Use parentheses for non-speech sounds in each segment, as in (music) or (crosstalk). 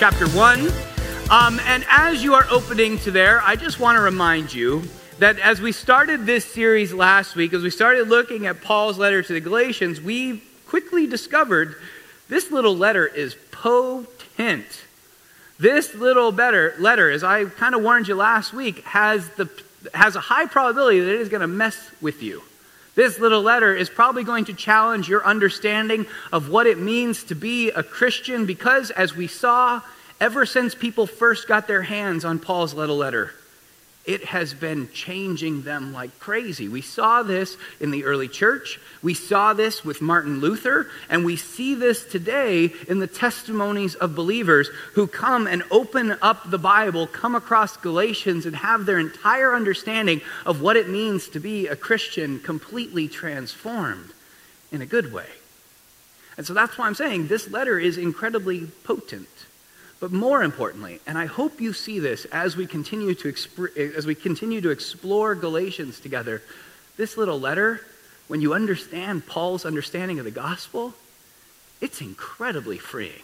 Chapter 1. Um, and as you are opening to there, I just want to remind you that as we started this series last week, as we started looking at Paul's letter to the Galatians, we quickly discovered this little letter is potent. This little better letter, as I kind of warned you last week, has, the, has a high probability that it is going to mess with you. This little letter is probably going to challenge your understanding of what it means to be a Christian because, as we saw, ever since people first got their hands on Paul's little letter, it has been changing them like crazy. We saw this in the early church. We saw this with Martin Luther. And we see this today in the testimonies of believers who come and open up the Bible, come across Galatians, and have their entire understanding of what it means to be a Christian completely transformed in a good way. And so that's why I'm saying this letter is incredibly potent. But more importantly, and I hope you see this as we continue to exp- eh, as we continue to explore Galatians together, this little letter, when you understand Paul's understanding of the gospel, it's incredibly freeing.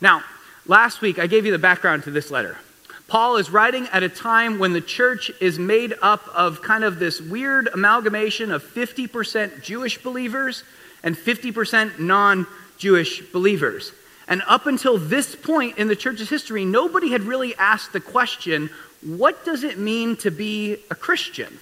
Now, last week I gave you the background to this letter. Paul is writing at a time when the church is made up of kind of this weird amalgamation of 50% Jewish believers and 50% non Jewish believers. And up until this point in the church's history, nobody had really asked the question what does it mean to be a Christian?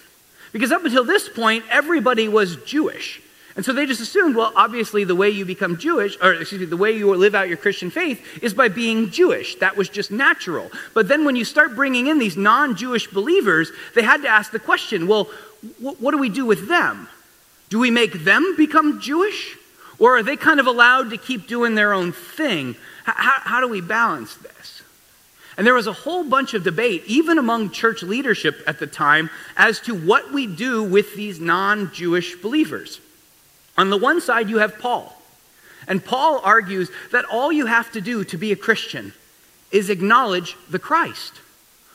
Because up until this point, everybody was Jewish. And so they just assumed, well, obviously, the way you become Jewish, or excuse me, the way you live out your Christian faith is by being Jewish. That was just natural. But then when you start bringing in these non Jewish believers, they had to ask the question, well, what do we do with them? Do we make them become Jewish? Or are they kind of allowed to keep doing their own thing? How, how, do we balance this? And there was a whole bunch of debate, even among church leadership at the time, as to what we do with these non Jewish believers. On the one side, you have Paul. And Paul argues that all you have to do to be a Christian is acknowledge the Christ.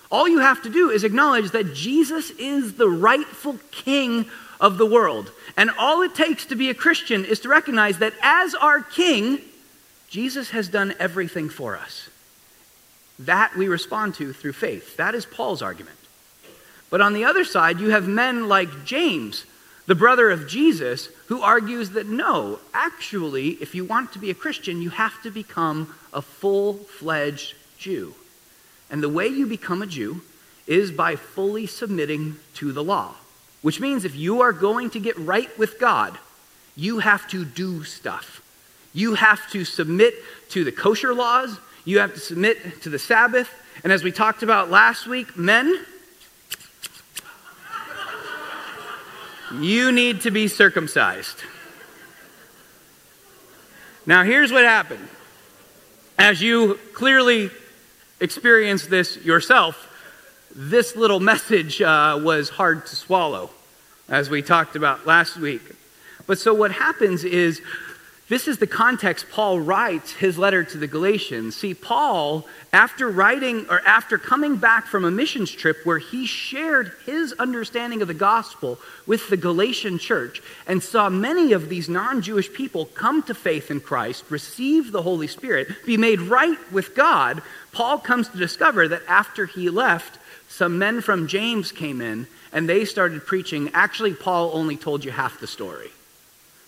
All you have to do is acknowledge that Jesus is the rightful king of the world. And all it takes to be a Christian is to recognize that as our King, Jesus has done everything for us. That we respond to through faith. That is Paul's argument. But on the other side, you have men like James, the brother of Jesus, who argues that no, actually, if you want to be a Christian, you have to become a full fledged Jew. And the way you become a Jew is by fully submitting to the law. Which means if you are going to get right with God, you have to do stuff. You have to submit to the kosher laws, you have to submit to the Sabbath. And as we talked about last week, men, you need to be circumcised. Now, here's what happened. As you clearly experienced this yourself, this little message uh, was hard to swallow, as we talked about last week. But so what happens is this is the context Paul writes his letter to the Galatians. See, Paul, after writing or after coming back from a missions trip where he shared his understanding of the gospel with the Galatian church and saw many of these non Jewish people come to faith in Christ, receive the Holy Spirit, be made right with God, Paul comes to discover that after he left, some men from James came in and they started preaching. Actually, Paul only told you half the story.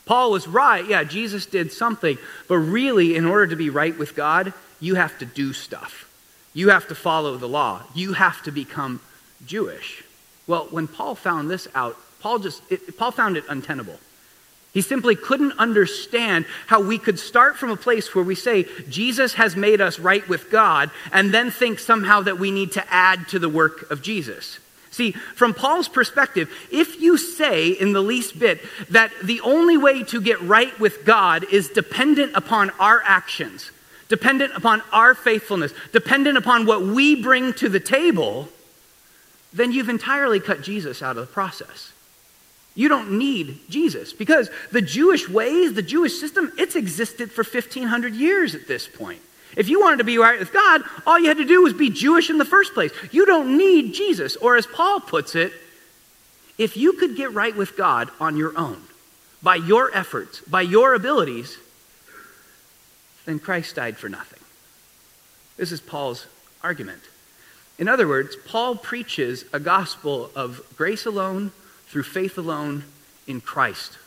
Paul was right. Yeah, Jesus did something. But really, in order to be right with God, you have to do stuff. You have to follow the law. You have to become Jewish. Well, when Paul found this out, Paul just it, Paul found it untenable. He simply couldn't understand how we could start from a place where we say Jesus has made us right with God and then think somehow that we need to add to the work of Jesus. See, from Paul's perspective, if you say in the least bit that the only way to get right with God is dependent upon our actions, dependent upon our faithfulness, dependent upon what we bring to the table, then you've entirely cut Jesus out of the process. You don't need Jesus because the Jewish ways, the Jewish system, it's existed for 1500 years at this point. If you wanted to be right with God, all you had to do was be Jewish in the first place. You don't need Jesus. Or as Paul puts it, if you could get right with God on your own, by your efforts, by your abilities, then Christ died for nothing. This is Paul's argument. In other words, Paul preaches a gospel of grace alone, through faith alone, in Christ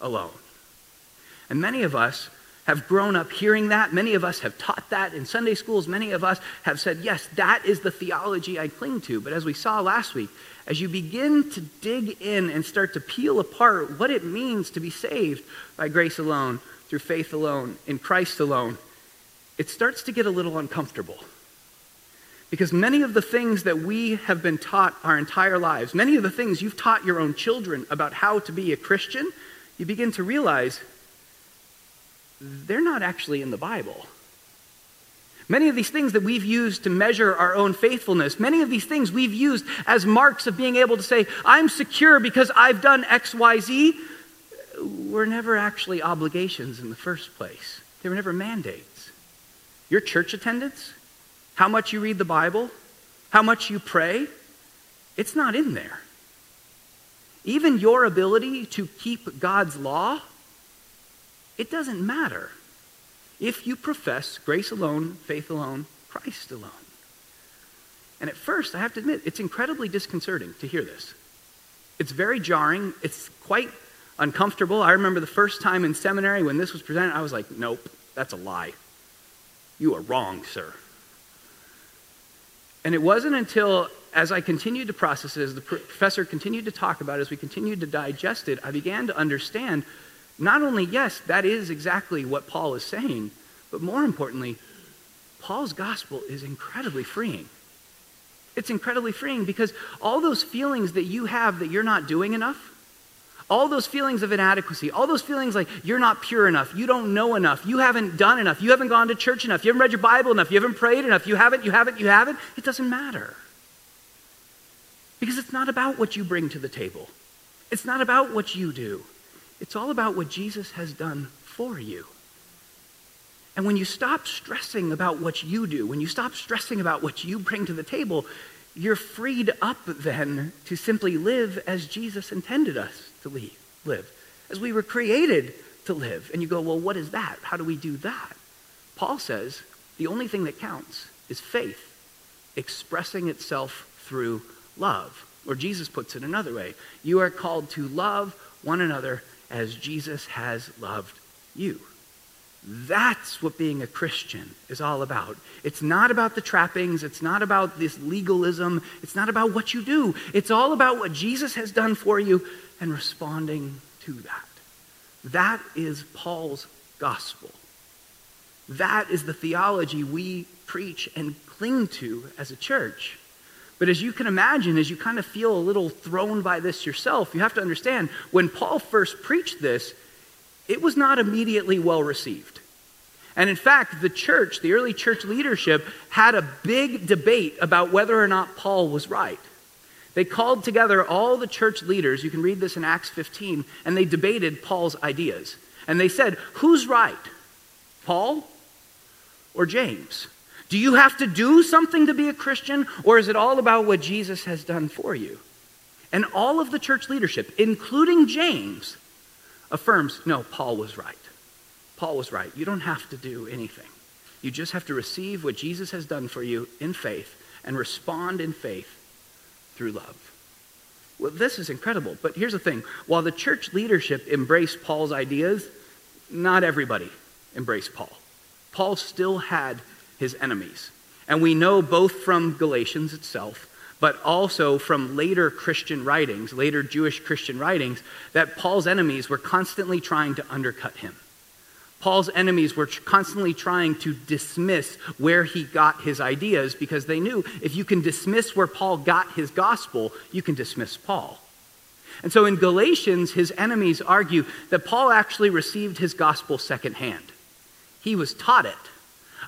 alone. And many of us have grown up hearing that. Many of us have taught that in Sunday schools. Many of us have said, yes, that is the theology I cling to. But as we saw last week, as you begin to dig in and start to peel apart what it means to be saved by grace alone, through faith alone, in Christ alone, it starts to get a little uncomfortable. Because many of the things that we have been taught our entire lives, many of the things you've taught your own children about how to be a Christian, you begin to realize they're not actually in the Bible. Many of these things that we've used to measure our own faithfulness, many of these things we've used as marks of being able to say, I'm secure because I've done X, Y, Z, were never actually obligations in the first place. They were never mandates. Your church attendance, how much you read the Bible, how much you pray, it's not in there. Even your ability to keep God's law it doesn't matter if you profess grace alone, faith alone, Christ alone. And at first, I have to admit, it's incredibly disconcerting to hear this. It's very jarring. It's quite uncomfortable. I remember the first time in seminary when this was presented, I was like, nope, that's a lie. You are wrong, sir. And it wasn't until, as I continued to process it, as the professor continued to talk about it, as we continued to digest it, I began to understand not only, yes, that is exactly what Paul is saying, but more importantly, Paul's gospel is incredibly freeing. It's incredibly freeing because all those feelings that you have that you're not doing enough, all those feelings of inadequacy, all those feelings like you're not pure enough, you don't know enough, you haven't done enough, you haven't gone to church enough, you haven't read your Bible enough, you haven't prayed enough, you haven't, you haven't, you haven't, it doesn't matter. Because it's not about what you bring to the table, it's not about what you do. It's all about what Jesus has done for you. And when you stop stressing about what you do, when you stop stressing about what you bring to the table, you're freed up then to simply live as Jesus intended us to live, as we were created to live. And you go, well, what is that? How do we do that? Paul says the only thing that counts is faith expressing itself through love. Or Jesus puts it another way you are called to love one another as Jesus has loved you. That's what being a Christian is all about. It's not about the trappings. It's not about this legalism. It's not about what you do. It's all about what Jesus has done for you and responding to that. That is Paul's gospel. That is the theology we preach and cling to as a church. But as you can imagine, as you kind of feel a little thrown by this yourself, you have to understand when Paul first preached this, it was not immediately well received. And in fact, the church, the early church leadership, had a big debate about whether or not Paul was right. They called together all the church leaders, you can read this in Acts 15, and they debated Paul's ideas. And they said, Who's right? Paul or James? Do you have to do something to be a Christian, or is it all about what Jesus has done for you? And all of the church leadership, including James, affirms no, Paul was right. Paul was right. You don't have to do anything. You just have to receive what Jesus has done for you in faith and respond in faith through love. Well, this is incredible. But here's the thing while the church leadership embraced Paul's ideas, not everybody embraced Paul. Paul still had his enemies. And we know both from Galatians itself, but also from later Christian writings, later Jewish Christian writings, that Paul's enemies were constantly trying to undercut him. Paul's enemies were constantly trying to dismiss where he got his ideas because they knew if you can dismiss where Paul got his gospel, you can dismiss Paul. And so in Galatians, his enemies argue that Paul actually received his gospel secondhand. He was taught it,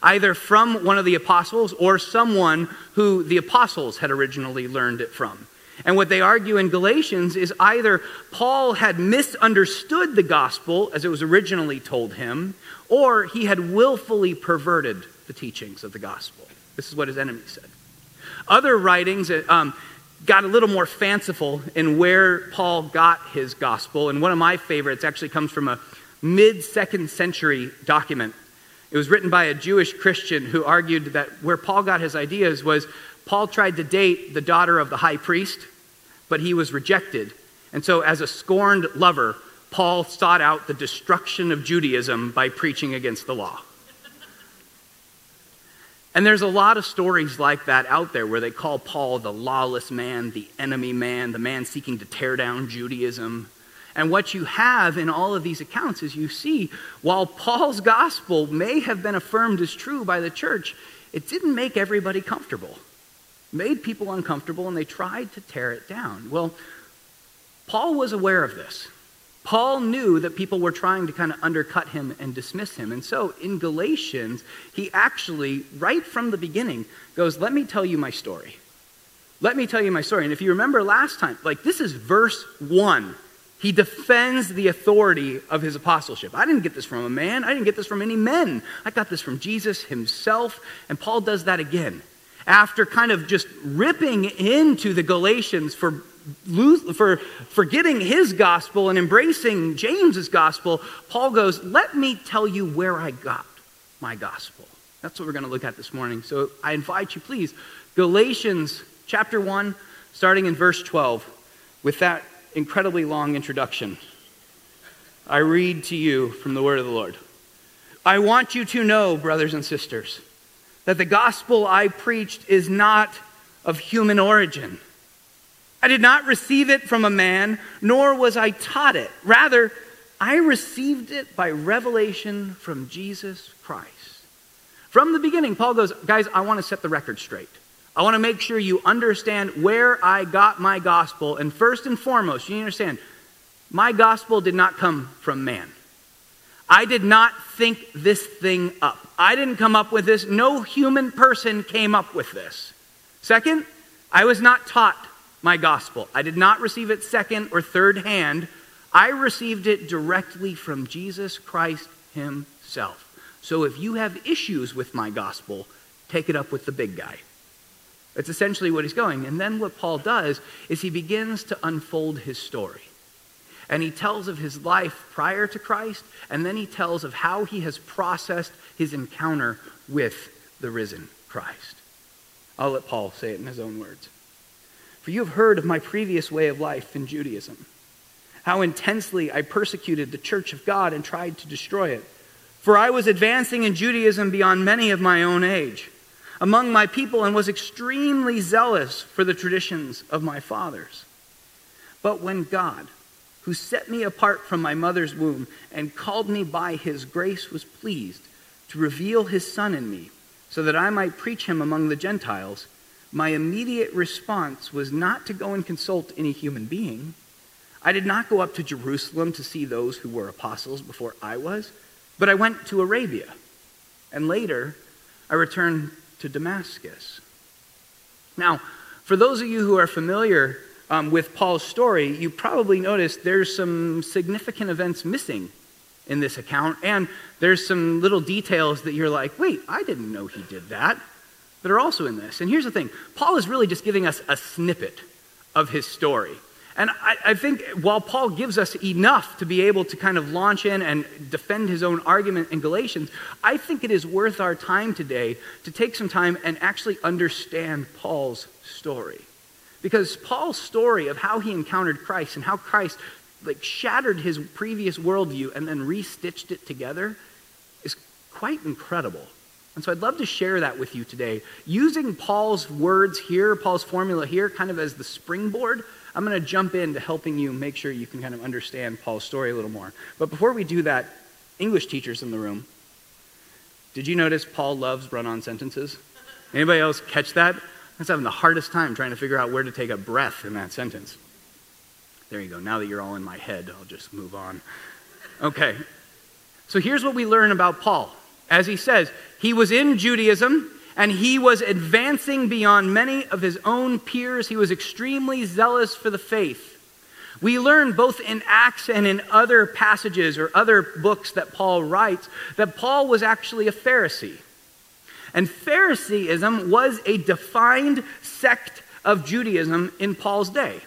either from one of the apostles or someone who the apostles had originally learned it from. And what they argue in Galatians is either Paul had misunderstood the gospel as it was originally told him, or he had willfully perverted the teachings of the gospel. This is what his enemies said. Other writings um, got a little more fanciful in where Paul got his gospel. And one of my favorites actually comes from a mid second century document. It was written by a Jewish Christian who argued that where Paul got his ideas was Paul tried to date the daughter of the high priest, but he was rejected. And so, as a scorned lover, Paul sought out the destruction of Judaism by preaching against the law. And there's a lot of stories like that out there where they call Paul the lawless man, the enemy man, the man seeking to tear down Judaism. And what you have in all of these accounts is you see, while Paul's gospel may have been affirmed as true by the church, it didn't make everybody comfortable made people uncomfortable and they tried to tear it down. Well, Paul was aware of this. Paul knew that people were trying to kind of undercut him and dismiss him. And so in Galatians, he actually, right from the beginning, goes, Let me tell you my story. Let me tell you my story. And if you remember last time, like this is verse one. He defends the authority of his apostleship. I didn't get this from a man. I didn't get this from any men. I got this from Jesus himself. And Paul does that again after kind of just ripping into the Galatians for, for forgetting his gospel and embracing James's gospel, Paul goes, Let me tell you where I got my gospel. That's what we're going to look at this morning. So I invite you, please, Galatians chapter 1, starting in verse 12, with that incredibly long introduction. I read to you from the word of the Lord. I want you to know, brothers and sisters, that the gospel I preached is not of human origin. I did not receive it from a man, nor was I taught it. Rather, I received it by revelation from Jesus Christ. From the beginning, Paul goes, Guys, I want to set the record straight. I want to make sure you understand where I got my gospel. And first and foremost, you understand, my gospel did not come from man. I did not think this thing up. I didn't come up with this. No human person came up with this. Second, I was not taught my gospel. I did not receive it second or third hand. I received it directly from Jesus Christ Himself. So if you have issues with my gospel, take it up with the big guy. That's essentially what he's going. And then what Paul does is he begins to unfold his story. And he tells of his life prior to Christ, and then he tells of how he has processed his encounter with the risen Christ. I'll let Paul say it in his own words. For you have heard of my previous way of life in Judaism, how intensely I persecuted the church of God and tried to destroy it. For I was advancing in Judaism beyond many of my own age among my people and was extremely zealous for the traditions of my fathers. But when God, who set me apart from my mother's womb and called me by his grace, was pleased to reveal his Son in me, so that I might preach him among the Gentiles, my immediate response was not to go and consult any human being. I did not go up to Jerusalem to see those who were apostles before I was, but I went to Arabia. And later, I returned to Damascus. Now, for those of you who are familiar um, with Paul's story, you probably noticed there's some significant events missing in this account, and there's some little details that you're like, wait, I didn't know he did that, that are also in this. And here's the thing Paul is really just giving us a snippet of his story. And I, I, think while Paul gives us enough to be able to kind of launch in and defend his own argument in Galatians, I think it is worth our time today to take some time and actually understand Paul's story. Because Paul's story of how he encountered Christ and how Christ like shattered his previous worldview and then restitched it together is quite incredible. And so I'd love to share that with you today. Using Paul's words here, Paul's formula here, kind of as the springboard, I'm going to jump into helping you make sure you can kind of understand Paul's story a little more. But before we do that, English teachers in the room. Did you notice Paul loves run on sentences? Anybody else catch that? I was having the hardest time trying to figure out where to take a breath in that sentence. There you go. Now that you're all in my head, I'll just move on. Okay. So here's what we learn about Paul. As he says, he was in Judaism and he was advancing beyond many of his own peers. He was extremely zealous for the faith. We learn both in Acts and in other passages or other books that Paul writes that Paul was actually a Pharisee. And Phariseeism was a defined sect of Judaism in Paul's day.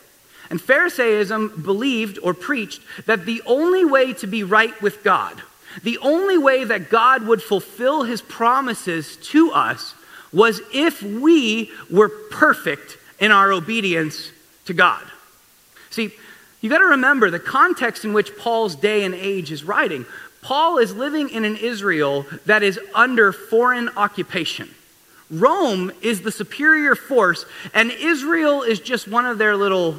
And Pharisaism believed or preached that the only way to be right with God, the only way that God would fulfill his promises to us, was if we were perfect in our obedience to God. See, you got to remember the context in which Paul's day and age is writing. Paul is living in an Israel that is under foreign occupation. Rome is the superior force, and Israel is just one of their little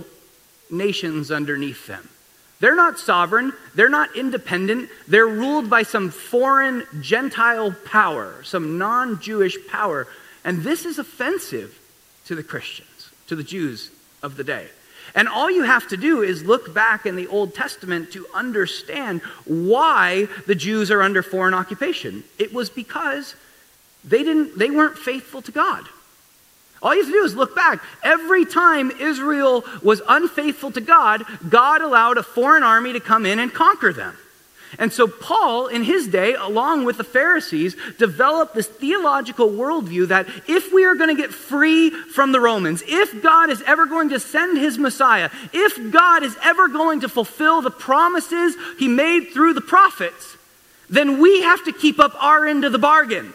nations underneath them. They're not sovereign, they're not independent, they're ruled by some foreign Gentile power, some non Jewish power. And this is offensive to the Christians, to the Jews of the day. And all you have to do is look back in the Old Testament to understand why the Jews are under foreign occupation. It was because they, didn't, they weren't faithful to God. All you have to do is look back. Every time Israel was unfaithful to God, God allowed a foreign army to come in and conquer them. And so, Paul, in his day, along with the Pharisees, developed this theological worldview that if we are going to get free from the Romans, if God is ever going to send his Messiah, if God is ever going to fulfill the promises he made through the prophets, then we have to keep up our end of the bargain.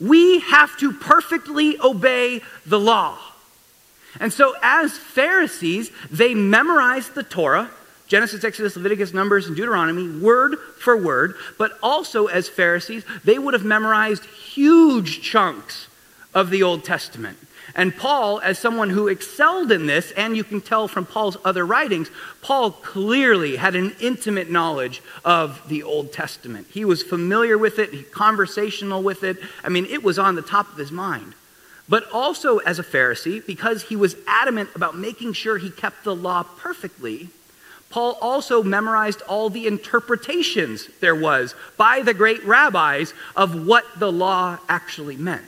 We have to perfectly obey the law. And so, as Pharisees, they memorized the Torah Genesis, Exodus, Leviticus, Numbers, and Deuteronomy, word for word, but also as Pharisees, they would have memorized huge chunks of the Old Testament. And Paul, as someone who excelled in this, and you can tell from Paul's other writings, Paul clearly had an intimate knowledge of the Old Testament. He was familiar with it, conversational with it. I mean, it was on the top of his mind. But also as a Pharisee, because he was adamant about making sure he kept the law perfectly, Paul also memorized all the interpretations there was by the great rabbis of what the law actually meant.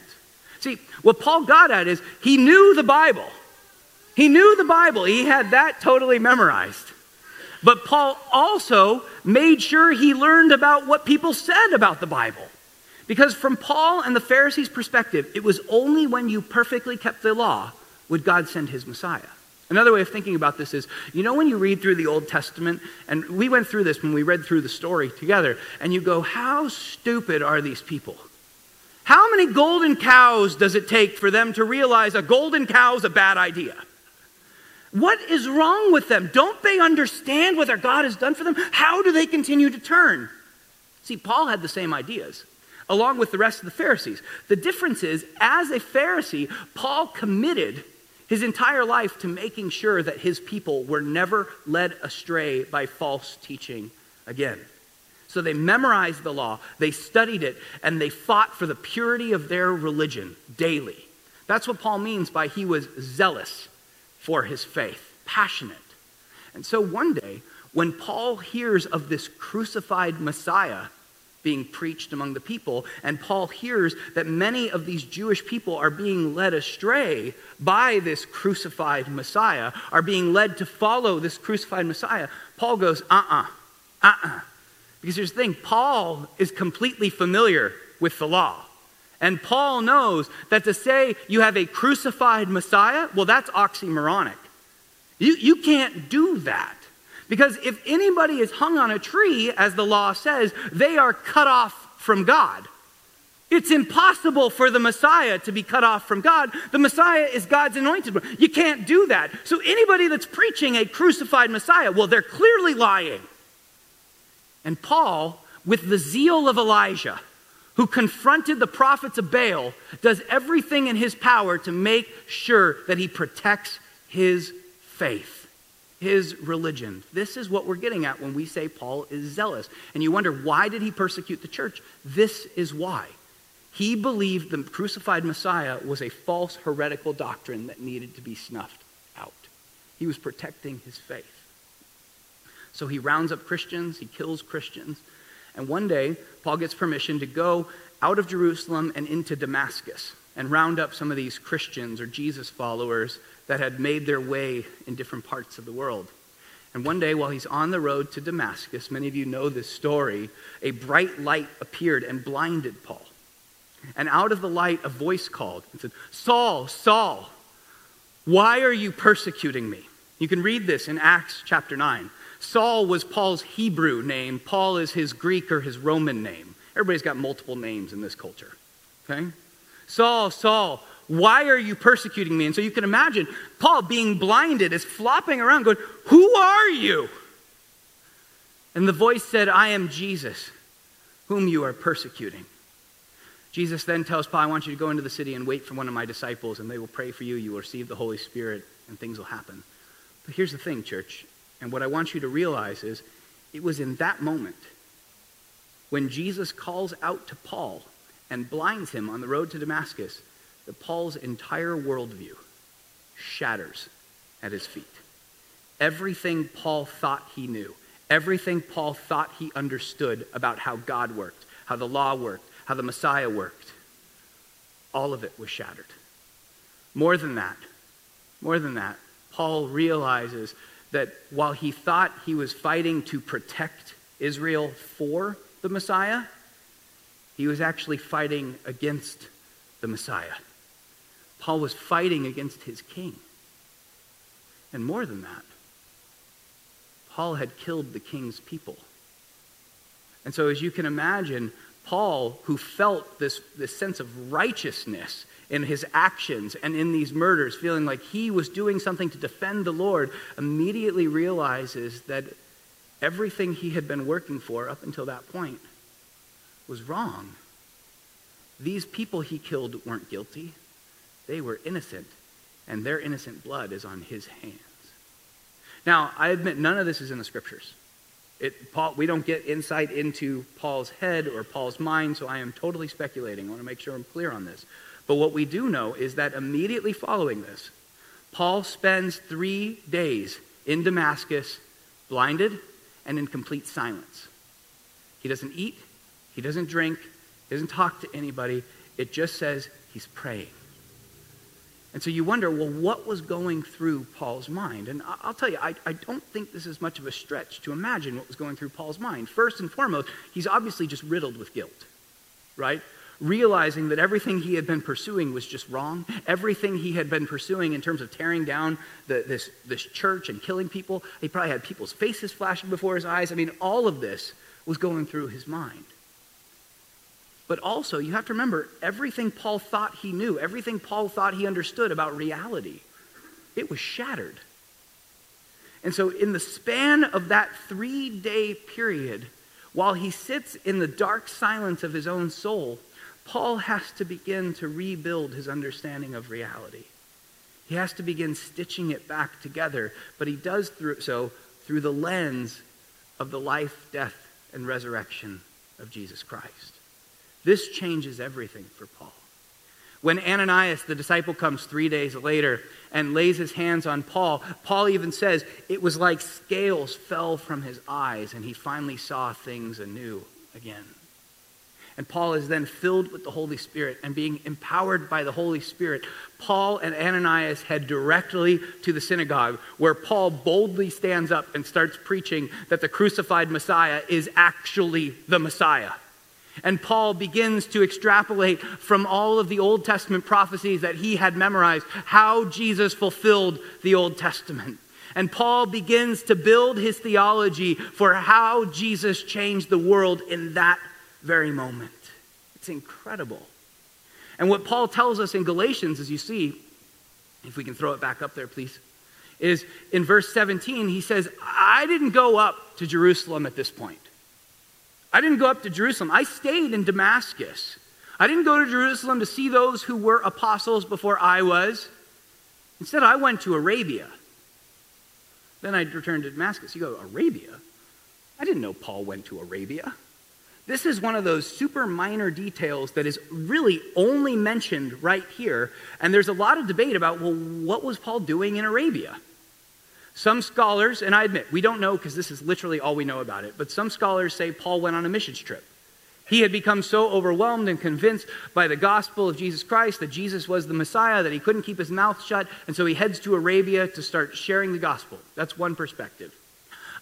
See, what Paul got at is he knew the Bible. He knew the Bible. He had that totally memorized. But Paul also made sure he learned about what people said about the Bible. Because from Paul and the Pharisees' perspective, it was only when you perfectly kept the law would God send his Messiah. Another way of thinking about this is you know, when you read through the Old Testament, and we went through this when we read through the story together, and you go, how stupid are these people? How many golden cows does it take for them to realize a golden cow is a bad idea? What is wrong with them? Don't they understand what their God has done for them? How do they continue to turn? See, Paul had the same ideas, along with the rest of the Pharisees. The difference is, as a Pharisee, Paul committed his entire life to making sure that his people were never led astray by false teaching again. So they memorized the law, they studied it, and they fought for the purity of their religion daily. That's what Paul means by he was zealous for his faith, passionate. And so one day, when Paul hears of this crucified Messiah, being preached among the people. And Paul hears that many of these Jewish people are being led astray by this crucified Messiah, are being led to follow this crucified Messiah. Paul goes, uh uh-uh, uh, uh uh. Because here's the thing Paul is completely familiar with the law. And Paul knows that to say you have a crucified Messiah, well, that's oxymoronic. You, you can't do that. Because if anybody is hung on a tree, as the law says, they are cut off from God. It's impossible for the Messiah to be cut off from God. The Messiah is God's anointed one. You can't do that. So anybody that's preaching a crucified Messiah, well, they're clearly lying. And Paul, with the zeal of Elijah, who confronted the prophets of Baal, does everything in his power to make sure that he protects his faith. his religion. This is what we're getting at when we say Paul is zealous. And you wonder, why did he persecute the church? This is why. He believed the crucified Messiah was a false heretical doctrine that needed to be snuffed out. He was protecting his faith. So he rounds up Christians, he kills Christians. And one day, Paul gets permission to go out of Jerusalem and into Damascus and round up some of these Christians or Jesus followers that had made their way in different parts of the world. And one day, while he's on the road to Damascus, many of you know this story, a bright light appeared and blinded Paul. And out of the light, a voice called and said, Saul, Saul, why are you persecuting me? You can read this in Acts chapter 9. Saul was Paul's Hebrew name, Paul is his Greek or his Roman name. Everybody's got multiple names in this culture. Okay? Saul, Saul, why are you persecuting me? And so you can imagine Paul being blinded is flopping around going, Who are you? And the voice said, I am Jesus, whom you are persecuting. Jesus then tells Paul, I want you to go into the city and wait for one of my disciples, and they will pray for you. You will receive the Holy Spirit, and things will happen. But here's the thing, church, and what I want you to realize is it was in that moment when Jesus calls out to Paul and blinds him on the road to Damascus that Paul's entire worldview shatters at his feet. Everything Paul thought he knew, everything Paul thought he understood about how God worked, how the law worked, how the Messiah worked, all of it was shattered. More than that, more than that, Paul realizes that while he thought he was fighting to protect Israel for the Messiah, he was actually fighting against the Messiah. Paul was fighting against his king. And more than that, Paul had killed the king's people. And so, as you can imagine, Paul, who felt this, this sense of righteousness in his actions and in these murders, feeling like he was doing something to defend the Lord, immediately realizes that everything he had been working for up until that point was wrong. These people he killed weren't guilty. They were innocent, and their innocent blood is on his hands. Now, I admit none of this is in the scriptures. It, Paul, we don't get insight into Paul's head or Paul's mind, so I am totally speculating. I want to make sure I'm clear on this. But what we do know is that immediately following this, Paul spends three days in Damascus, blinded and in complete silence. He doesn't eat, he doesn't drink, he doesn't talk to anybody. It just says he's praying. And so you wonder, well, what was going through Paul's mind? And I'll tell you, I, I, don't think this is much of a stretch to imagine what was going through Paul's mind. First and foremost, he's obviously just riddled with guilt, right? Realizing that everything he had been pursuing was just wrong. Everything he had been pursuing in terms of tearing down the, this, this church and killing people, he probably had people's faces flashing before his eyes. I mean, all of this was going through his mind. But also, you have to remember everything Paul thought he knew, everything Paul thought he understood about reality, it was shattered. And so, in the span of that three day period, while he sits in the dark silence of his own soul, Paul has to begin to rebuild his understanding of reality. He has to begin stitching it back together, but he does through, so through the lens of the life, death, and resurrection of Jesus Christ. This changes everything for Paul. When Ananias, the disciple, comes three days later and lays his hands on Paul, Paul even says it was like scales fell from his eyes and he finally saw things anew again. And Paul is then filled with the Holy Spirit and being empowered by the Holy Spirit. Paul and Ananias head directly to the synagogue where Paul boldly stands up and starts preaching that the crucified Messiah is actually the Messiah. And Paul begins to extrapolate from all of the Old Testament prophecies that he had memorized how Jesus fulfilled the Old Testament. And Paul begins to build his theology for how Jesus changed the world in that very moment. It's incredible. And what Paul tells us in Galatians, as you see, if we can throw it back up there, please, is in verse 17, he says, I didn't go up to Jerusalem at this point. I didn't go up to Jerusalem. I stayed in Damascus. I didn't go to Jerusalem to see those who were apostles before I was. Instead, I went to Arabia. Then I'd return to Damascus. You go, Arabia? I didn't know Paul went to Arabia. This is one of those super minor details that is really only mentioned right here. And there's a lot of debate about, well, what was Paul doing in Arabia? Some scholars, and I admit, we don't know because this is literally all we know about it, but some scholars say Paul went on a missions trip. He had become so overwhelmed and convinced by the gospel of Jesus Christ that Jesus was the Messiah that he couldn't keep his mouth shut, and so he heads to Arabia to start sharing the gospel. That's one perspective.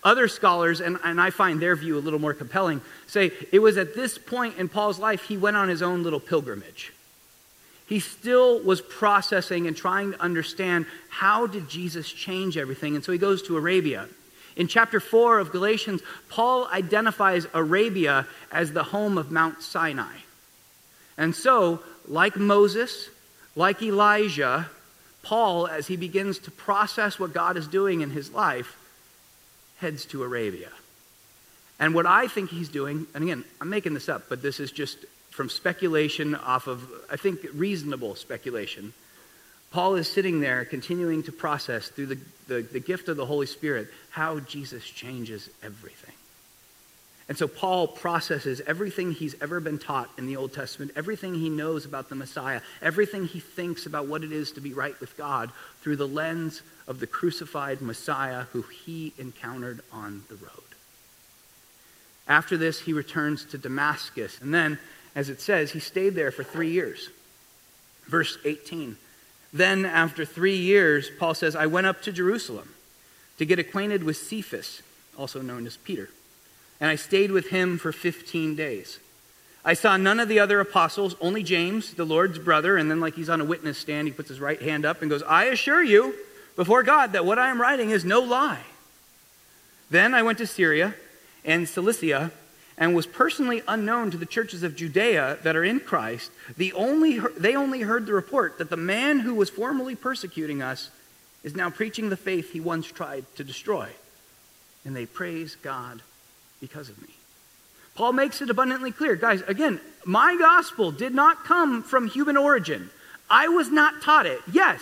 Other scholars, and, and I find their view a little more compelling, say it was at this point in Paul's life he went on his own little pilgrimage. He still was processing and trying to understand how did Jesus change everything, and so he goes to Arabia. In chapter 4 of Galatians, Paul identifies Arabia as the home of Mount Sinai. And so, like Moses, like Elijah, Paul, as he begins to process what God is doing in his life, heads to Arabia. And what I think he's doing, and again, I'm making this up, but this is just from speculation off of, I think, reasonable speculation. Paul is sitting there continuing to process through the, the, the, gift of the Holy Spirit how Jesus changes everything. And so Paul processes everything he's ever been taught in the Old Testament, everything he knows about the Messiah, everything he thinks about what it is to be right with God through the lens of the crucified Messiah who he encountered on the road. After this, he returns to Damascus. And then, as it says, he stayed there for three years. Verse 18. Then, after three years, Paul says, I went up to Jerusalem to get acquainted with Cephas, also known as Peter. And I stayed with him for 15 days. I saw none of the other apostles, only James, the Lord's brother. And then, like he's on a witness stand, he puts his right hand up and goes, I assure you before God that what I am writing is no lie. Then I went to Syria and Cilicia and was personally unknown to the churches of Judea that are in Christ. The only, they only heard the report that the man who was formerly persecuting us is now preaching the faith he once tried to destroy. And they praise God because of me. Paul makes it abundantly clear. Guys, again, my gospel did not come from human origin. I was not taught it. Yes,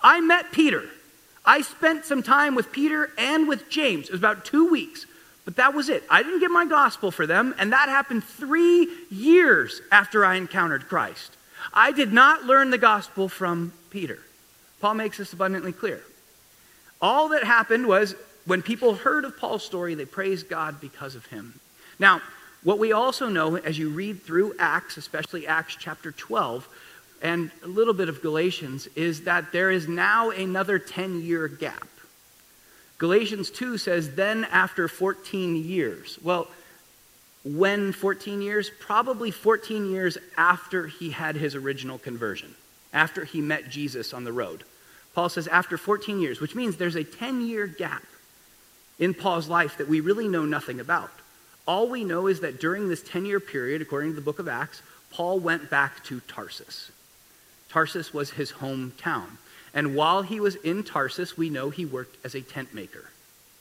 I met Peter. I spent some time with Peter and with James. It was about two weeks. But that was it. I didn't get my gospel for them, and that happened three years after I encountered Christ. I did not learn the gospel from Peter. Paul makes this abundantly clear. All that happened was when people heard of Paul's story, they praised God because of him. Now, what we also know as you read through Acts, especially Acts chapter 12, and a little bit of Galatians, is that there is now another 10 year gap. Galatians 2 says, then after 14 years. Well, when 14 years? Probably 14 years after he had his original conversion, after he met Jesus on the road. Paul says, after 14 years, which means there's a 10 year gap in Paul's life that we really know nothing about. All we know is that during this 10 year period, according to the book of Acts, Paul went back to Tarsus. Tarsus was his hometown. And while he was in Tarsus, we know he worked as a tent maker.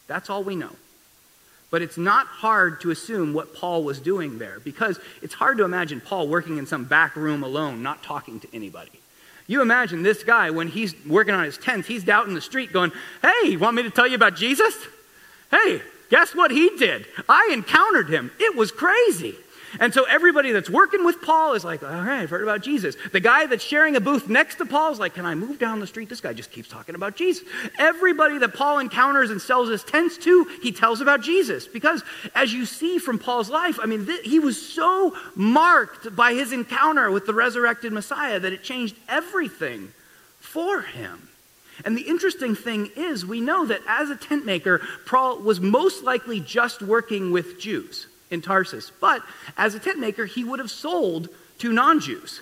That's all we know. But it's not hard to assume what Paul was doing there because it's hard to imagine Paul working in some back room alone, not talking to anybody. You imagine this guy when he's working on his tent, he's out in the street going, Hey, want me to tell you about Jesus? Hey, guess what he did? I encountered him. It was crazy. And so everybody that's working with Paul is like, all right, I've heard about Jesus. The guy that's sharing a booth next to Paul is like, can I move down the street? This guy just keeps talking about Jesus. Everybody that Paul encounters and sells his tents to, he tells about Jesus. Because as you see from Paul's life, I mean, th- he was so marked by his encounter with the resurrected Messiah that it changed everything for him. And the interesting thing is, we know that as a tent maker, Paul was most likely just working with Jews in Tarsus. But as a tent maker, he would have sold to non Jews.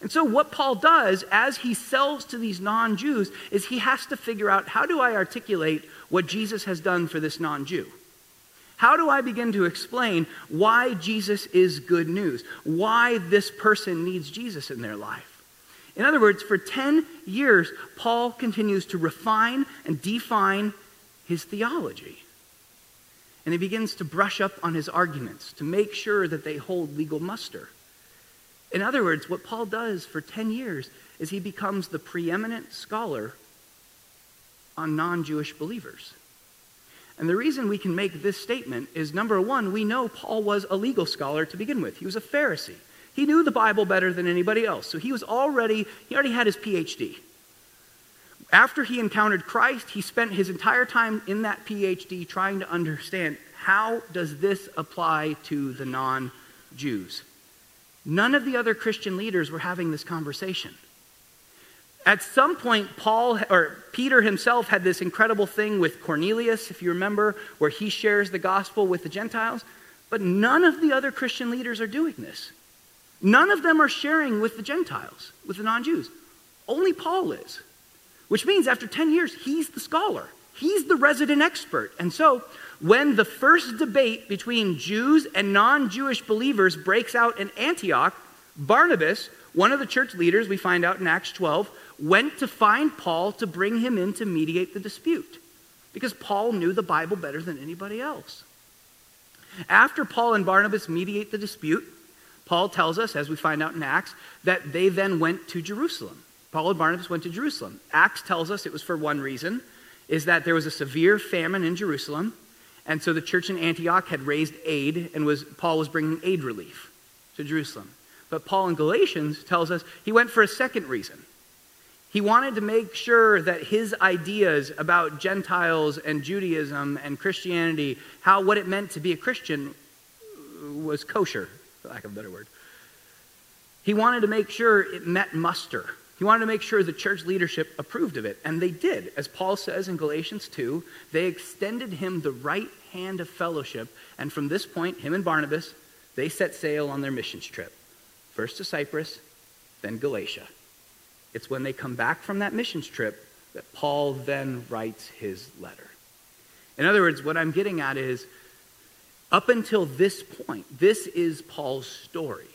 And so, what Paul does as he sells to these non Jews is he has to figure out how do I articulate what Jesus has done for this non Jew? How do I begin to explain why Jesus is good news? Why this person needs Jesus in their life? In other words, for 10 years, Paul continues to refine and define his theology and he begins to brush up on his arguments to make sure that they hold legal muster. In other words, what Paul does for 10 years is he becomes the preeminent scholar on non Jewish believers. And the reason we can make this statement is number one, we know Paul was a legal scholar to begin with. He was a Pharisee. He knew the Bible better than anybody else. So he was already, he already had his PhD. After he encountered Christ, he spent his entire time in that PhD trying to understand how does this apply to the non-Jews. None of the other Christian leaders were having this conversation. At some point, Paul or Peter himself had this incredible thing with Cornelius, if you remember, where he shares the gospel with the Gentiles. But none of the other Christian leaders are doing this. None of them are sharing with the Gentiles, with the non Jews. Only Paul is. Which means after 10 years, he's the scholar, he's the resident expert. And so, when the first debate between Jews and non Jewish believers breaks out in Antioch, Barnabas, one of the church leaders, we find out in Acts 12, went to find Paul to bring him in to mediate the dispute because Paul knew the Bible better than anybody else. After Paul and Barnabas mediate the dispute, Paul tells us, as we find out in Acts, that they then went to Jerusalem. Paul and Barnabas went to Jerusalem. Acts tells us it was for one reason, is that there was a severe famine in Jerusalem, and so the church in Antioch had raised aid, and was Paul was bringing aid relief to Jerusalem. But Paul in Galatians tells us he went for a second reason. He wanted to make sure that his ideas about Gentiles and Judaism and Christianity, how what it meant to be a Christian, was kosher, for lack of a better word. He wanted to make sure it met muster. He wanted to make sure the church leadership approved of it, and they did. As Paul says in Galatians 2, they extended him the right hand of fellowship, and from this point, him and Barnabas, they set sail on their missions trip. First to Cyprus, then Galatia. It's when they come back from that missions trip that Paul then writes his letter. In other words, what I'm getting at is up until this point, this is Paul's story.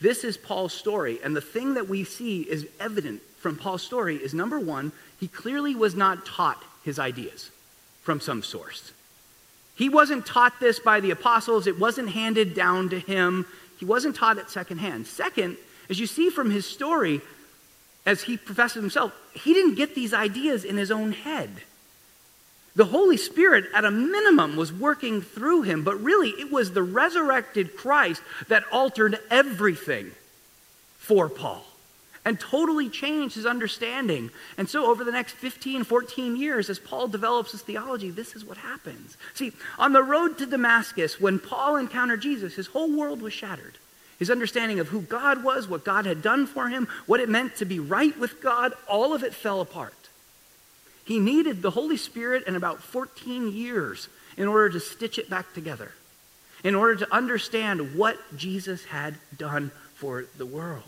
This is Paul's story. And the thing that we see is evident from Paul's story is number one, he clearly was not taught his ideas from some source. He wasn't taught this by the apostles, it wasn't handed down to him. He wasn't taught it secondhand. Second, as you see from his story, as he professes himself, he didn't get these ideas in his own head. The Holy Spirit, at a minimum, was working through him, but really it was the resurrected Christ that altered everything for Paul and totally changed his understanding. And so, over the next 15, 14 years, as Paul develops his theology, this is what happens. See, on the road to Damascus, when Paul encountered Jesus, his whole world was shattered. His understanding of who God was, what God had done for him, what it meant to be right with God, all of it fell apart. He needed the Holy Spirit and about 14 years in order to stitch it back together, in order to understand what Jesus had done for the world.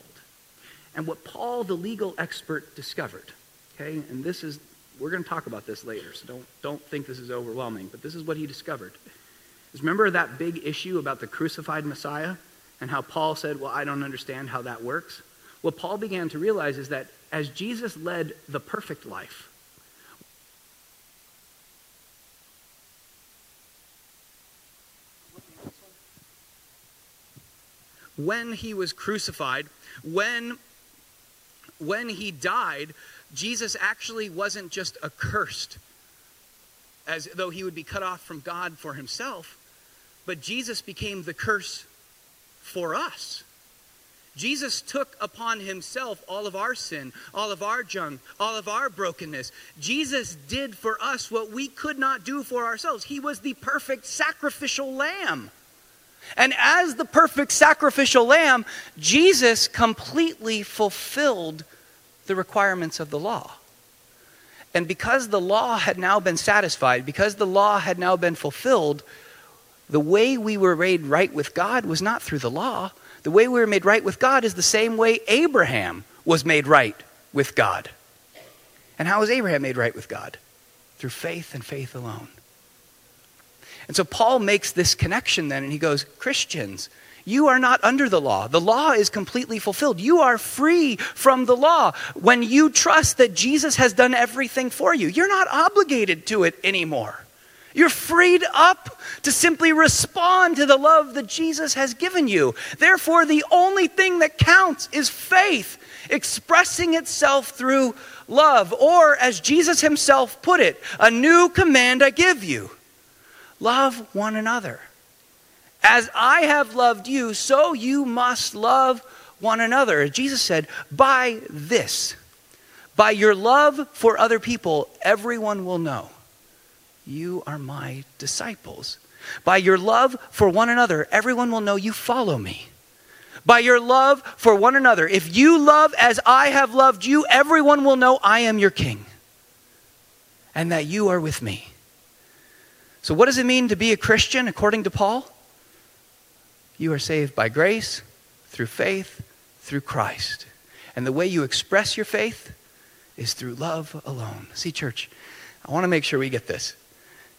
And what Paul, the legal expert, discovered, okay, and this is, we're going to talk about this later, so don't, don't think this is overwhelming, but this is what he discovered. Is remember that big issue about the crucified Messiah? and how Paul said, Well, I don't understand how that works. What Paul began to realize is that as Jesus led the perfect life, when he was crucified, when, when he died, Jesus actually wasn't just accursed as though he would be cut off from God for himself, but Jesus became the curse for us. Jesus took upon himself all of our sin, all of our junk, all of our brokenness. Jesus did for us what we could not do for ourselves. He was the perfect sacrificial lamb. And as the perfect sacrificial lamb, Jesus completely fulfilled the requirements of the law. And because the law had now been satisfied, because the law had now been fulfilled, the way we were made right with God was not through the law. The way we were made right with God is the same way Abraham was made right with God. And how was Abraham made right with God? Through faith and faith alone. And so Paul makes this connection then, and he goes, Christians, you are not under the law. The law is completely fulfilled. You are free from the law when you trust that Jesus has done everything for you. You're not obligated to it anymore. You're freed up to simply respond to the love that Jesus has given you. Therefore, the only thing that counts is faith, expressing itself through love. Or, as Jesus himself put it, a new command I give you love one another. As I have loved you, so you must love one another. Jesus said, By this, by your love for other people, everyone will know you are my disciples. By your love for one another, everyone will know you follow me. By your love for one another, if you love as I have loved you, everyone will know I am your king and that you are with me. So, what does it mean to be a Christian according to Paul? You are saved by grace, through faith, through Christ. And the way you express your faith is through love alone. See, church, I want to make sure we get this.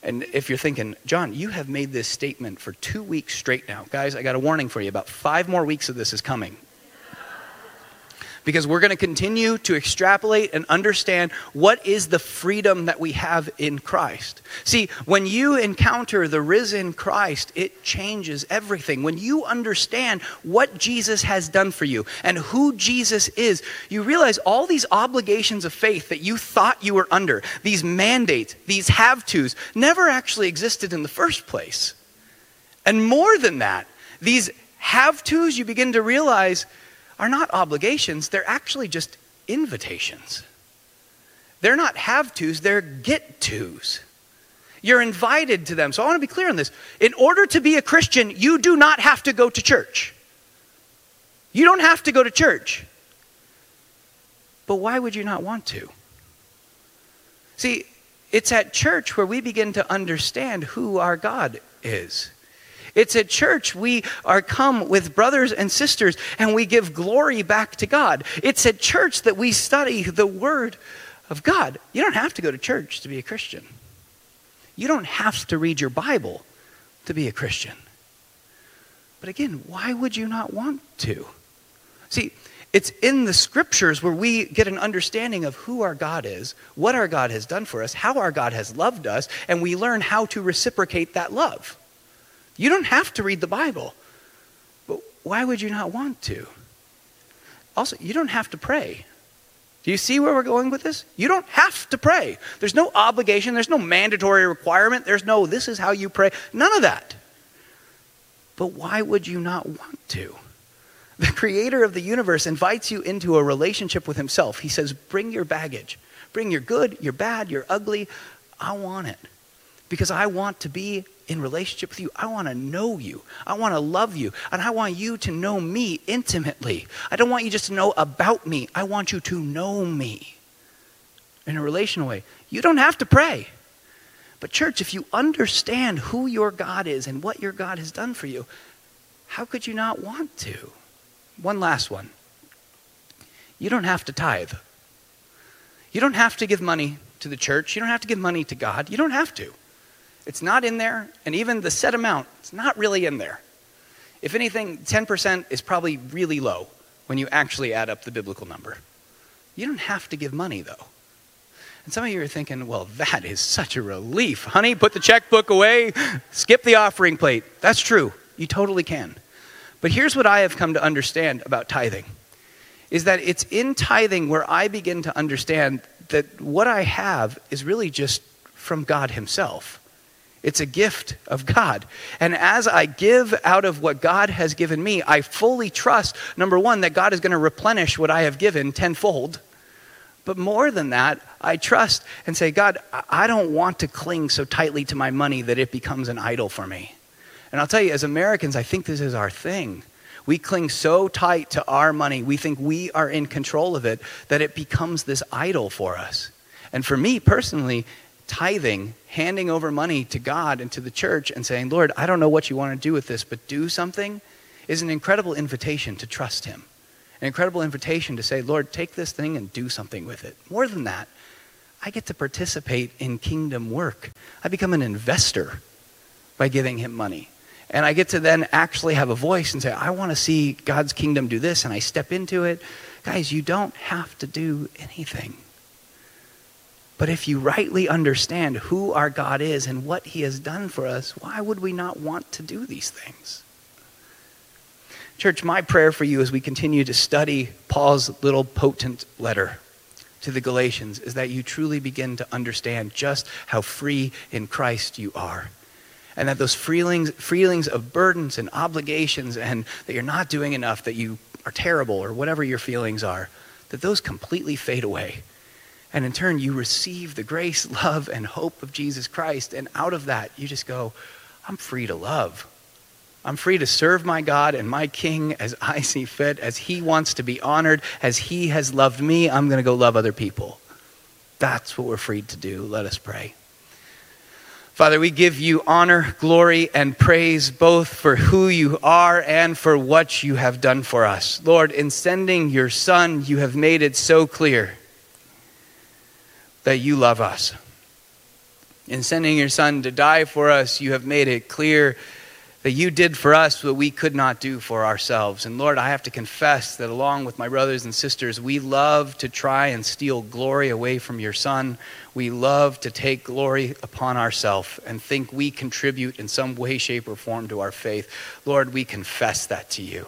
And if you're thinking, John, you have made this statement for two weeks straight now. Guys, I got a warning for you. About five more weeks of this is coming because we're going to continue to extrapolate and understand what is the freedom that we have in Christ. See, when you encounter the risen Christ, it changes everything. When you understand what Jesus has done for you and who Jesus is, you realize all these obligations of faith that you thought you were under, these mandates, these have tos, never actually existed in the first place. And more than that, these have tos, you begin to realize are not obligations, they're actually just invitations. They're not have tos, they're get tos. You're invited to them. So I want to be clear on this. In order to be a Christian, you do not have to go to church. You don't have to go to church. But why would you not want to? See, it's at church where we begin to understand who our God is. It's at church we are come with brothers and sisters and we give glory back to God. It's at church that we study the Word of God. You don't have to go to church to be a Christian. You don't have to read your Bible to be a Christian. But again, why would you not want to? See, it's in the scriptures where we get an understanding of who our God is, what our God has done for us, how our God has loved us, and we learn how to reciprocate that love. You don't have to read the Bible, but why would you not want to? Also, you don't have to pray. Do you see where we're going with this? You don't have to pray. There's no obligation, there's no mandatory requirement, there's no this is how you pray. None of that. But why would you not want to? The creator of the universe invites you into a relationship with himself. He says, Bring your baggage. Bring your good, your bad, your ugly. I want it. Because I want to be in relationship with you. I want to know you. I want to love you. And I want you to know me intimately. I don't want you just to know about me. I want you to know me in a relational way. You don't have to pray. But, church, if you understand who your God is and what your God has done for you, how could you not want to? One last one. You don't have to tithe. You don't have to give money to the church. You don't have to give money to God. You don't have to. It's not in there, and even the set amount, it's not really in there. If anything, 10% is probably really low when you actually add up the biblical number. You don't have to give money, though. And some of you are thinking, well, that is such a relief. Honey, put the checkbook away, skip the offering plate. That's true. You totally can. But here's what I have come to understand about tithing is that it's in tithing where I begin to understand that what I have is really just from God Himself. It's a gift of God. And as I give out of what God has given me, I fully trust, number one, that God is going to replenish what I have given tenfold. But more than that, I trust and say, God, I don't want to cling so tightly to my money that it becomes an idol for me. And I'll tell you, as Americans, I think this is our thing. We cling so tight to our money, we think we are in control of it, that it becomes this idol for us. And for me personally, tithing, handing over money to God and to the church and saying, Lord, I don't know what you want to do with this, but do something, is an incredible invitation to trust Him. An incredible invitation to say, Lord, take this thing and do something with it. More than that, I get to participate in kingdom work. I become an investor by giving Him money. And I get to then actually have a voice and say, I want to see God's kingdom do this, and I step into it. Guys, you don't have to do anything. But if you rightly understand who our God is and what he has done for us, why would we not want to do these things? Church, my prayer for you as we continue to study Paul's little potent letter to the Galatians is that you truly begin to understand just how free in Christ you are. And that those feelings, feelings of burdens and obligations and that you're not doing enough, that you are terrible, or whatever your feelings are, that those completely fade away. And in turn, you receive the grace, (laughs) love, and hope of Jesus Christ. And out of that, you just go, I'm free to love. I'm free to serve my God and my King as (laughs) I see fit, as He wants to be honored, as He has loved me. I'm going to go love other people. That's what we're freed to do. Let us pray. Father, we give you honor, glory, and praise both for who you are and for what you have done for us. Lord, in sending your Son, you have made it so clear that you love us. In sending your Son to die for us, you have made it clear that you did for us what we could not do for ourselves. And Lord, I have to confess that along with my brothers and sisters, we love to try and steal glory away from your Son. We love to take glory upon ourselves and think we contribute in some way, shape, or form to our faith. Lord, we confess that to you.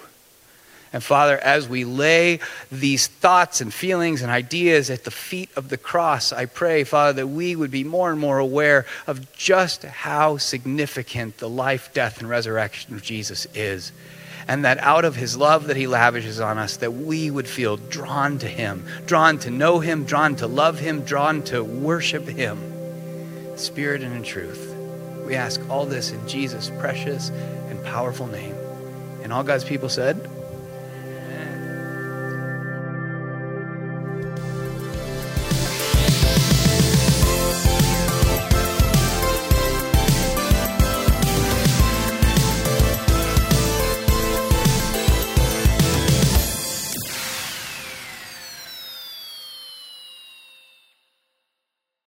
And Father, as we lay these thoughts and feelings and ideas at the feet of the cross, I pray, Father, that we would be more and more aware of just how significant the life, death, and resurrection of Jesus is. And that out of his love that he lavishes on us, that we would feel drawn to him, drawn to know him, drawn to love him, drawn to worship him, spirit and in truth. We ask all this in Jesus' precious and powerful name. And all God's people said,